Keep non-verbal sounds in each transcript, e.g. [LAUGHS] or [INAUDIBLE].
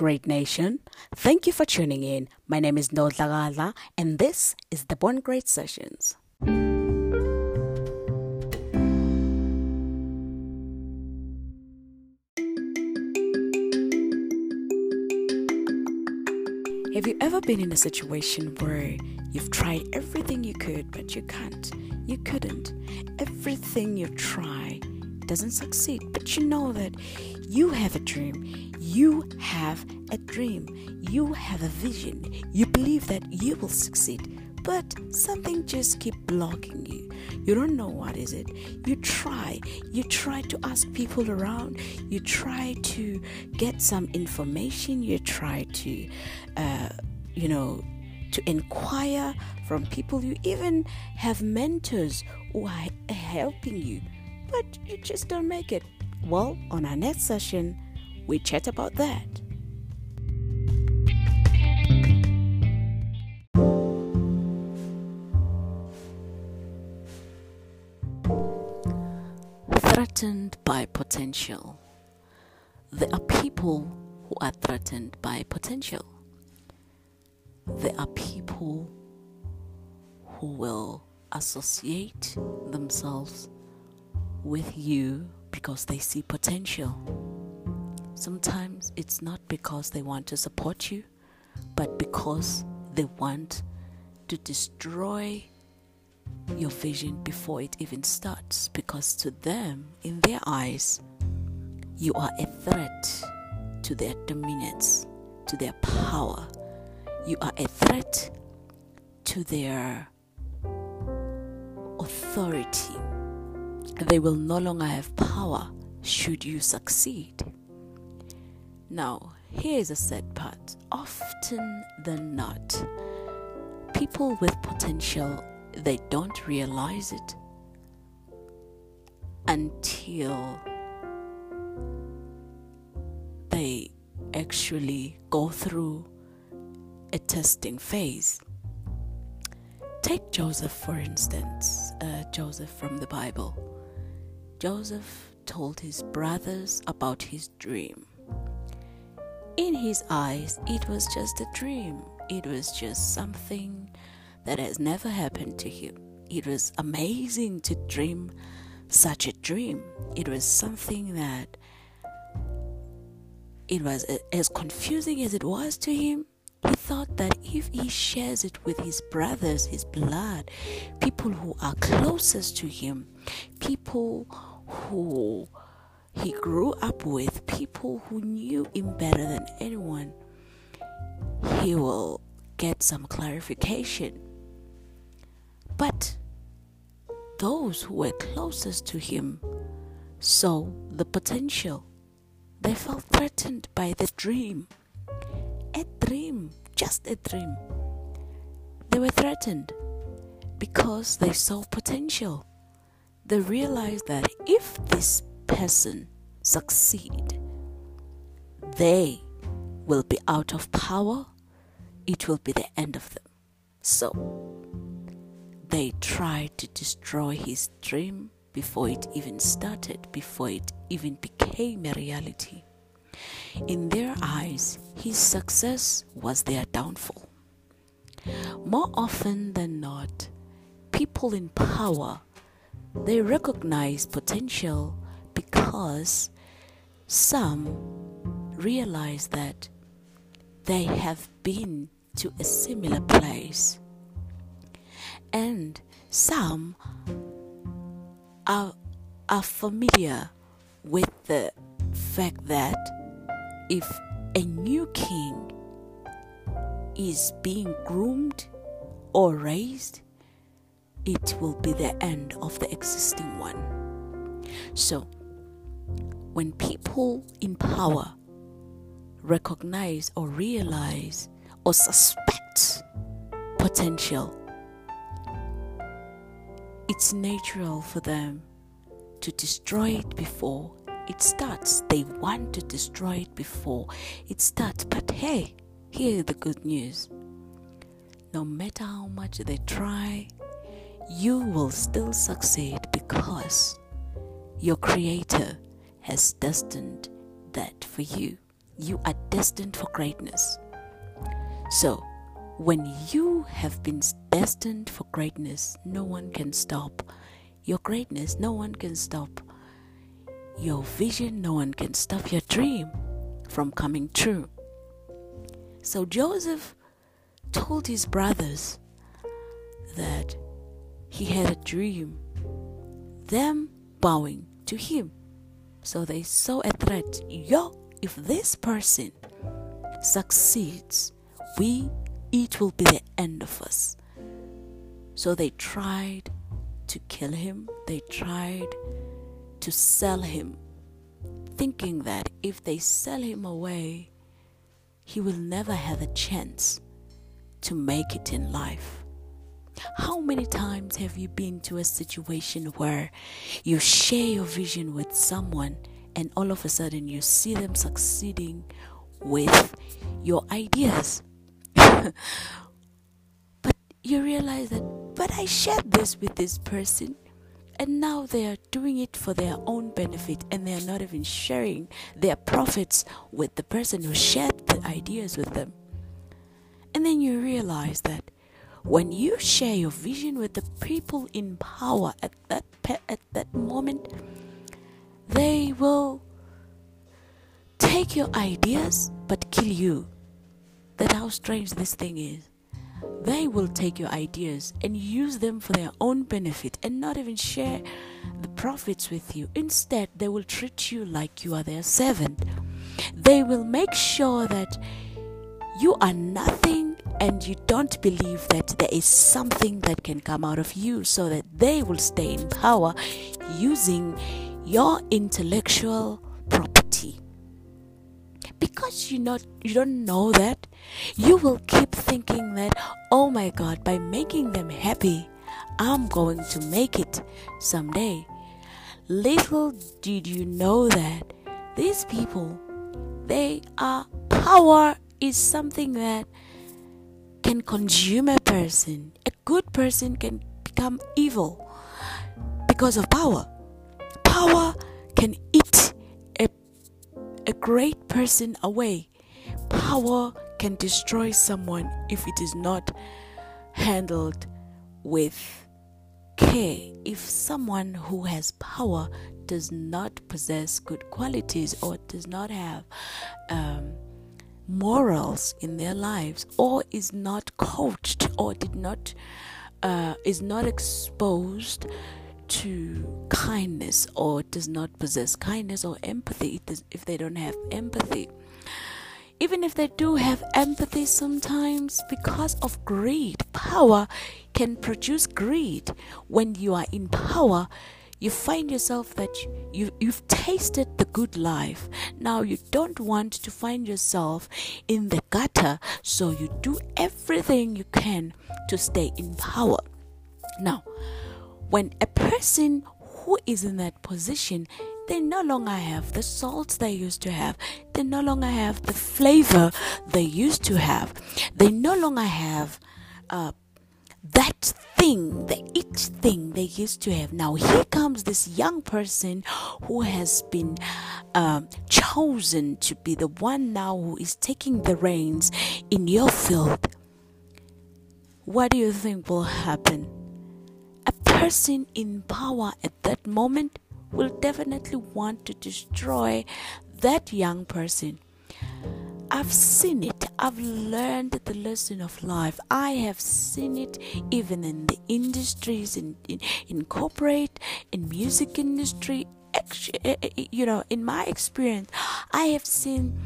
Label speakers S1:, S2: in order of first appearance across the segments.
S1: great nation. Thank you for tuning in. My name is Nodlagala, and this is the Born Great Sessions. Have you ever been in a situation where you've tried everything you could, but you can't? You couldn't. Everything you try doesn't succeed, but you know that you have a dream. You have a dream. You have a vision. You believe that you will succeed, but something just keep blocking you. You don't know what is it. You try. You try to ask people around. You try to get some information. You try to, uh, you know, to inquire from people. You even have mentors who are helping you, but you just don't make it. Well, on our next session, we chat about that. Threatened by potential. There are people who are threatened by potential. There are people who will associate themselves with you because they see potential. Sometimes it's not because they want to support you, but because they want to destroy your vision before it even starts. Because to them, in their eyes, you are a threat to their dominance, to their power. You are a threat to their authority. They will no longer have power should you succeed. Now, here's a sad part. Often than not, people with potential they don't realize it until they actually go through a testing phase. Take Joseph, for instance, uh, Joseph from the Bible. Joseph told his brothers about his dream. In his eyes, it was just a dream, it was just something that has never happened to him. It was amazing to dream such a dream. It was something that it was as confusing as it was to him. He thought that if he shares it with his brothers, his blood, people who are closest to him, people who he grew up with, people who knew him better than anyone, he will get some clarification. But those who were closest to him saw the potential. They felt threatened by the dream. A dream, just a dream. They were threatened because they saw potential. They realize that if this person succeed, they will be out of power. It will be the end of them. So they tried to destroy his dream before it even started, before it even became a reality. In their eyes, his success was their downfall. More often than not, people in power they recognize potential because some realize that they have been to a similar place. And some are, are familiar with the fact that if a new king is being groomed or raised, it will be the end of the existing one. So, when people in power recognize or realize or suspect potential, it's natural for them to destroy it before it starts. They want to destroy it before it starts. But hey, here's the good news. No matter how much they try, you will still succeed because your Creator has destined that for you. you are destined for greatness. So, when you have been destined for greatness, no one can stop your greatness, no one can stop your vision, no one can stop your dream from coming true. So Joseph told his brothers he had a dream, them bowing to him. So they saw a threat. Yo, if this person succeeds, we it will be the end of us. So they tried to kill him, they tried to sell him, thinking that if they sell him away, he will never have a chance to make it in life. How many times have you been to a situation where you share your vision with someone and all of a sudden you see them succeeding with your ideas? [LAUGHS] but you realize that, but I shared this with this person, and now they are doing it for their own benefit, and they are not even sharing their profits with the person who shared the ideas with them. And then you realize that when you share your vision with the people in power at that at that moment, they will take your ideas but kill you that how strange this thing is. They will take your ideas and use them for their own benefit and not even share the profits with you. Instead, they will treat you like you are their servant. They will make sure that you are nothing and you don't believe that there is something that can come out of you so that they will stay in power using your intellectual property. Because you not you don't know that you will keep thinking that oh my god by making them happy i'm going to make it someday. Little did you know that these people they are power is something that can consume a person a good person can become evil because of power power can eat a a great person away. Power can destroy someone if it is not handled with care. If someone who has power does not possess good qualities or does not have um, morals in their lives or is not coached or did not uh, is not exposed to kindness or does not possess kindness or empathy if they don't have empathy. Even if they do have empathy sometimes because of greed, power can produce greed. When you are in power, you find yourself that you, you've tasted the good life. Now you don't want to find yourself in the gutter, so you do everything you can to stay in power. Now, when a person who is in that position they no longer have the salt they used to have. They no longer have the flavor they used to have. They no longer have uh, that thing, the it thing they used to have. Now, here comes this young person who has been uh, chosen to be the one now who is taking the reins in your field. What do you think will happen? A person in power at that moment will definitely want to destroy that young person. I've seen it. I've learned the lesson of life. I have seen it even in the industries, in, in, in corporate, in music industry. Eh, eh, eh, you know, in my experience, I have seen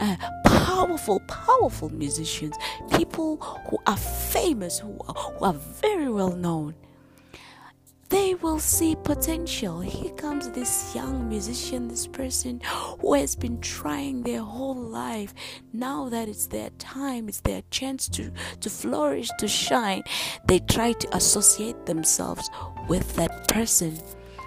S1: uh, powerful, powerful musicians, people who are famous, who are, who are very well known they will see potential. Here comes this young musician, this person who has been trying their whole life. Now that it's their time, it's their chance to, to flourish, to shine, they try to associate themselves with that person.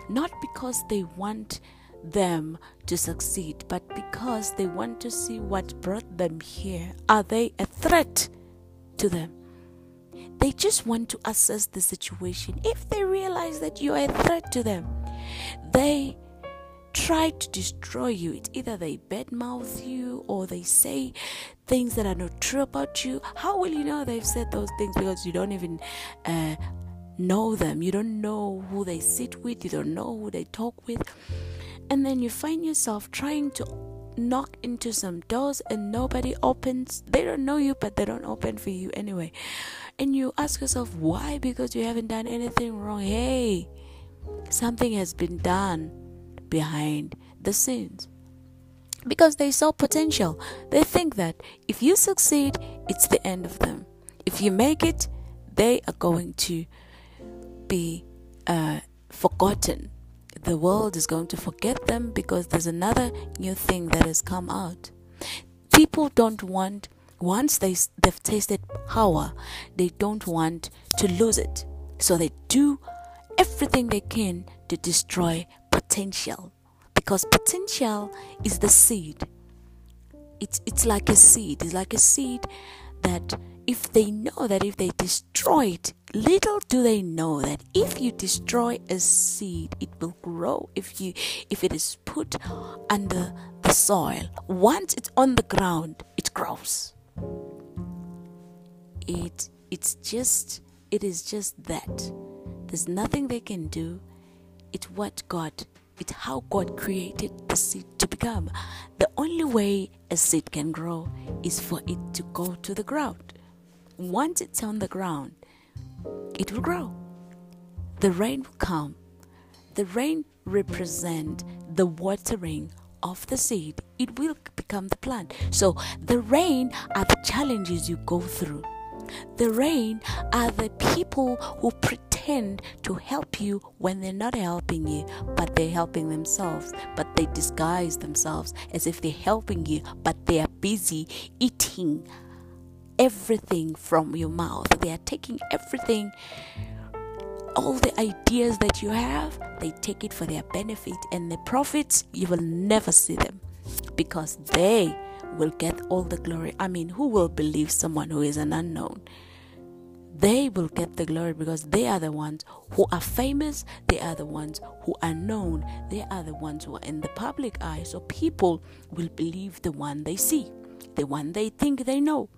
S1: Not because they want them to succeed, but because they want to see what brought them here. Are they a threat to them? They just want to assess the situation. If they realize that you are a threat to them, they try to destroy you. It's either they badmouth you or they say things that are not true about you. How will you know they've said those things because you don't even uh, know them? You don't know who they sit with, you don't know who they talk with. And then you find yourself trying to knock into some doors and nobody opens. They don't know you, but they don't open for you anyway. And you ask yourself, why? Because you haven't done anything wrong. Hey, something has been done behind the scenes. Because they saw potential. They think that if you succeed, it's the end of them. If you make it, they are going to be uh, forgotten the world is going to forget them because there's another new thing that has come out. People don't want, once they, they've tasted power, they don't want to lose it. So they do everything they can to destroy potential because potential is the seed. It's, it's like a seed. It's like a seed that if they know that if they destroy it, little do they know that if you destroy a seed, it will grow. If you if it is put under the soil, once it's on the ground, it grows. It it's just it is just that. There's nothing they can do. It's what God it's how God created the seed to become. The only way a seed can grow is for it to go to the ground. Once it's on the ground, it will grow. The rain will come. The rain represent the watering of the seed. It will become the plant. So the rain are the challenges you go through. The rain are the people who pretend to help you when they're not helping you, but they're helping themselves. But they disguise themselves as if they're helping you, but they are busy eating everything from your mouth. They are taking everything, all the ideas that you have, they take it for their benefit. And the profits, you will never see them because they will get all the glory. I mean, who will believe someone who is an unknown? They will get the glory because they are the ones who are famous, they are the ones who are known, they are the ones who are in the public eye. So people will believe the one they see, the one they think they know.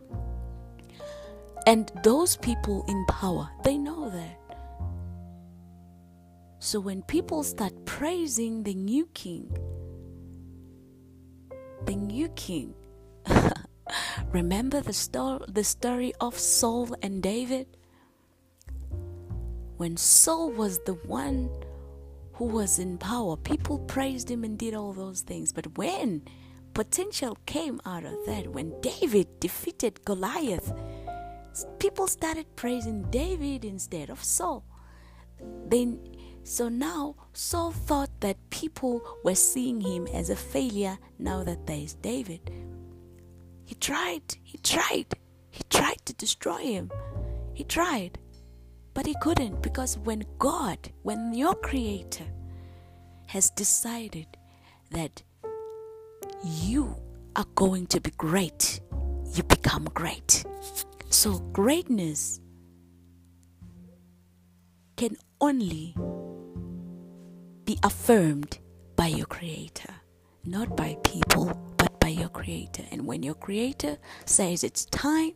S1: And those people in power, they know that. So when people start praising the new king, the new king, [LAUGHS] remember the, sto- the story of Saul and David? When Saul was the one who was in power, people praised him and did all those things. But when potential came out of that, when David defeated Goliath, people started praising David instead of Saul. Then, so now Saul thought that people were seeing him as a failure now that there is David. He tried, he tried, he tried to destroy him. He tried, but he couldn't because when God, when your Creator has decided that you are going to be great, you become great. So, greatness can only be affirmed by your Creator, not by people, but by your Creator. And when your Creator says it's time,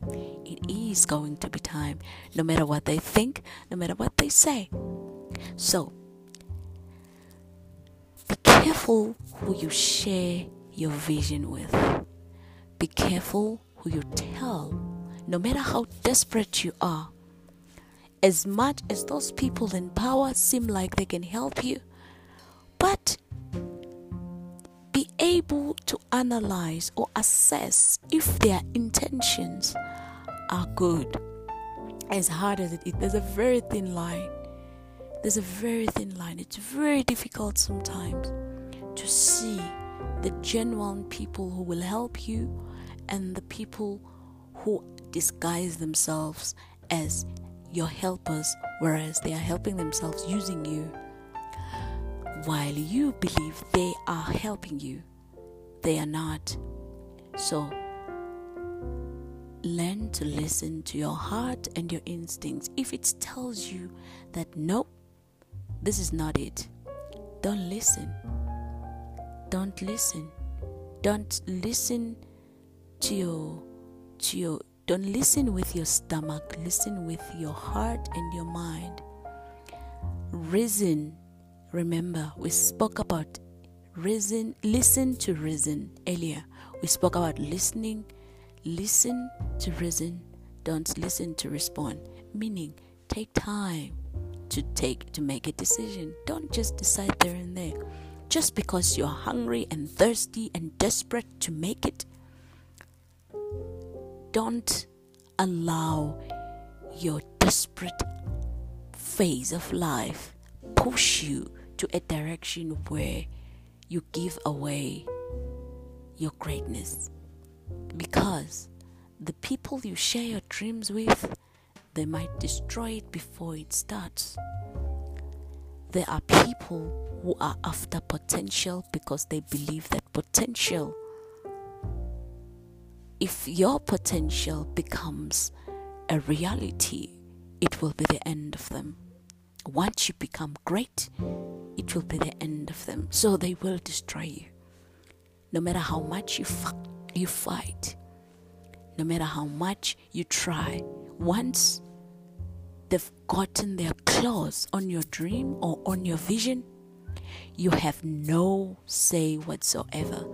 S1: it is going to be time, no matter what they think, no matter what they say. So, be careful who you share your vision with, be careful who you tell no matter how desperate you are, as much as those people in power seem like they can help you, but be able to analyze or assess if their intentions are good. As hard as it is, there's a very thin line. There's a very thin line. It's very difficult sometimes to see the genuine people who will help you and the people who disguise themselves as your helpers, whereas they are helping themselves using you. While you believe they are helping you, they are not. So, learn to listen to your heart and your instincts. If it tells you that nope, this is not it, don't listen. don't listen. Don't listen to your to your don't listen with your stomach, listen with your heart and your mind. Reason. Remember, we spoke about reason, listen to reason earlier. We spoke about listening, listen to reason, don't listen to respond. Meaning, take time to take to make a decision. Don't just decide there and there. Just because you're hungry and thirsty and desperate to make it, don't allow your desperate phase of life push you to a direction where you give away your greatness. Because the people you share your dreams with they might destroy it before it starts. There are people who are after potential because they believe that potential, if your potential becomes a reality, it will be the end of them. Once you become great, it will be the end of them. So they will destroy you. No matter how much you, you fight, no matter how much you try, once they've gotten their claws on your dream or on your vision, you have no say whatsoever.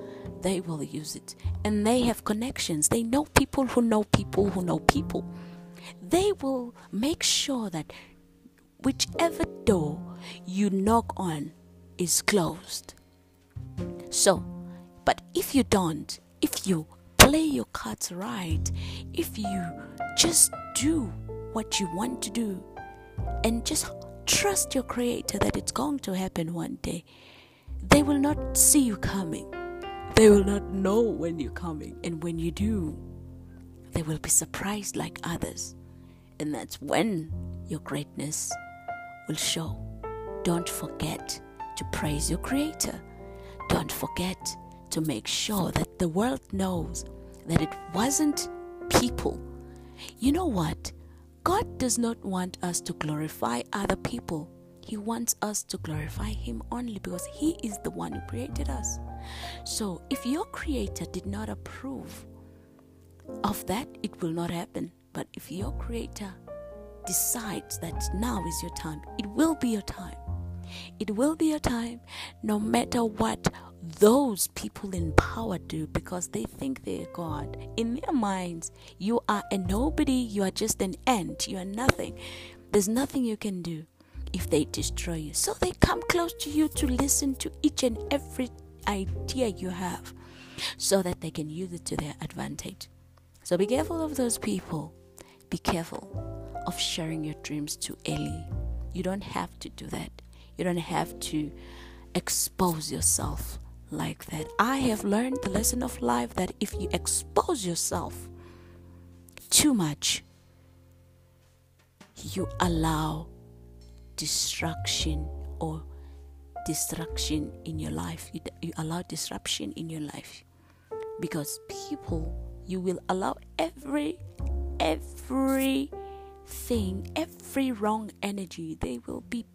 S1: They will use it. And they have connections. They know people who know people who know people. They will make sure that whichever door you knock on is closed. So, but if you don't, if you play your cards right, if you just do what you want to do and just trust your creator that it's going to happen one day, they will not see you coming. They will not know when you're coming. And when you do, they will be surprised like others. And that's when your greatness will show. Don't forget to praise your creator. Don't forget to make sure that the world knows that it wasn't people. You know what? God does not want us to glorify other people. He wants us to glorify Him only because He is the one who created us. So, if your Creator did not approve of that, it will not happen. But if your Creator decides that now is your time, it will be your time. It will be your time no matter what those people in power do because they think they're God. In their minds, you are a nobody, you are just an ant, you are nothing. There's nothing you can do if they destroy you. So they come close to you to listen to each and every idea you have so that they can use it to their advantage. So be careful of those people. Be careful of sharing your dreams too early. You don't have to do that. You don't have to expose yourself like that. I have learned the lesson of life that if you expose yourself too much, you allow destruction or destruction in your life. You, you allow disruption in your life because people, you will allow every, every thing, every wrong energy, they will be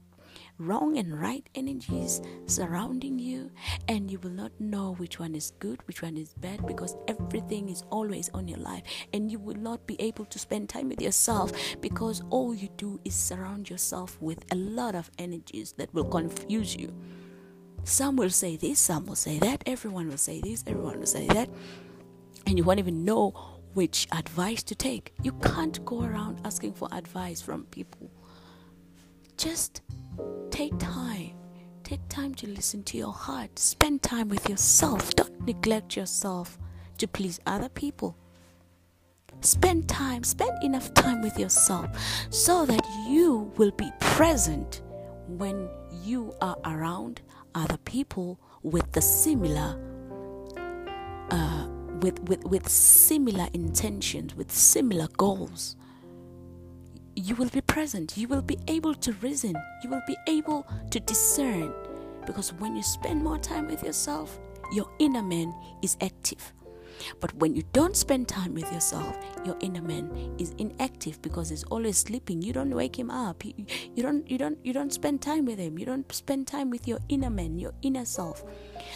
S1: wrong and right energies surrounding you, and you will not know which one is good, which one is bad, because everything is always on your life, and you will not be able to spend time with yourself because all you do is surround yourself with a lot of energies that will confuse you. Some will say this, some will say that, everyone will say this, everyone will say that, and you won't even know which advice to take. You can't go around asking for advice from people. Just Take time. Take time to listen to your heart. Spend time with yourself. Don't neglect yourself to please other people. Spend time, spend enough time with yourself so that you will be present when you are around other people with the similar uh, with, with, with similar intentions, with similar goals you will be present. You will be able to reason. You will be able to discern. Because when you spend more time with yourself, your inner man is active. But when you don't spend time with yourself, your inner man is inactive because he's always sleeping. You don't wake him up. You, you don't you don't you don't spend time with him. You don't spend time with your inner man, your inner self.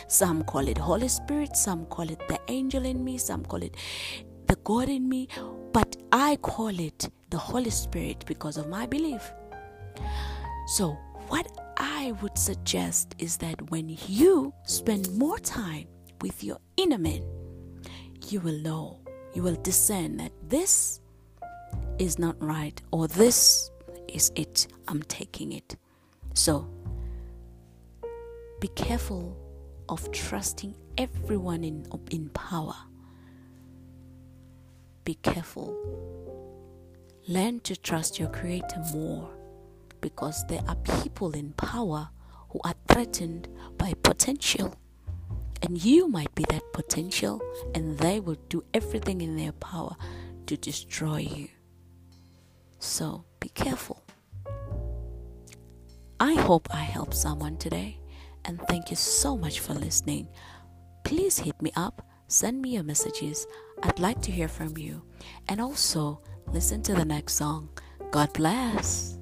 S1: Some call it Holy Spirit, some call it the angel in me, some call it the God in me, but I call it the Holy Spirit because of my belief. So, what I would suggest is that when you spend more time with your inner man, you will know, you will discern that this is not right or this is it. I'm taking it. So be careful of trusting everyone in, in power. Be careful. Learn to trust your Creator more because there are people in power who are threatened by potential. And you might be that potential, and they will do everything in their power to destroy you. So be careful. I hope I helped someone today, and thank you so much for listening. Please hit me up, send me your messages. I'd like to hear from you. And also, listen to the next song. God bless.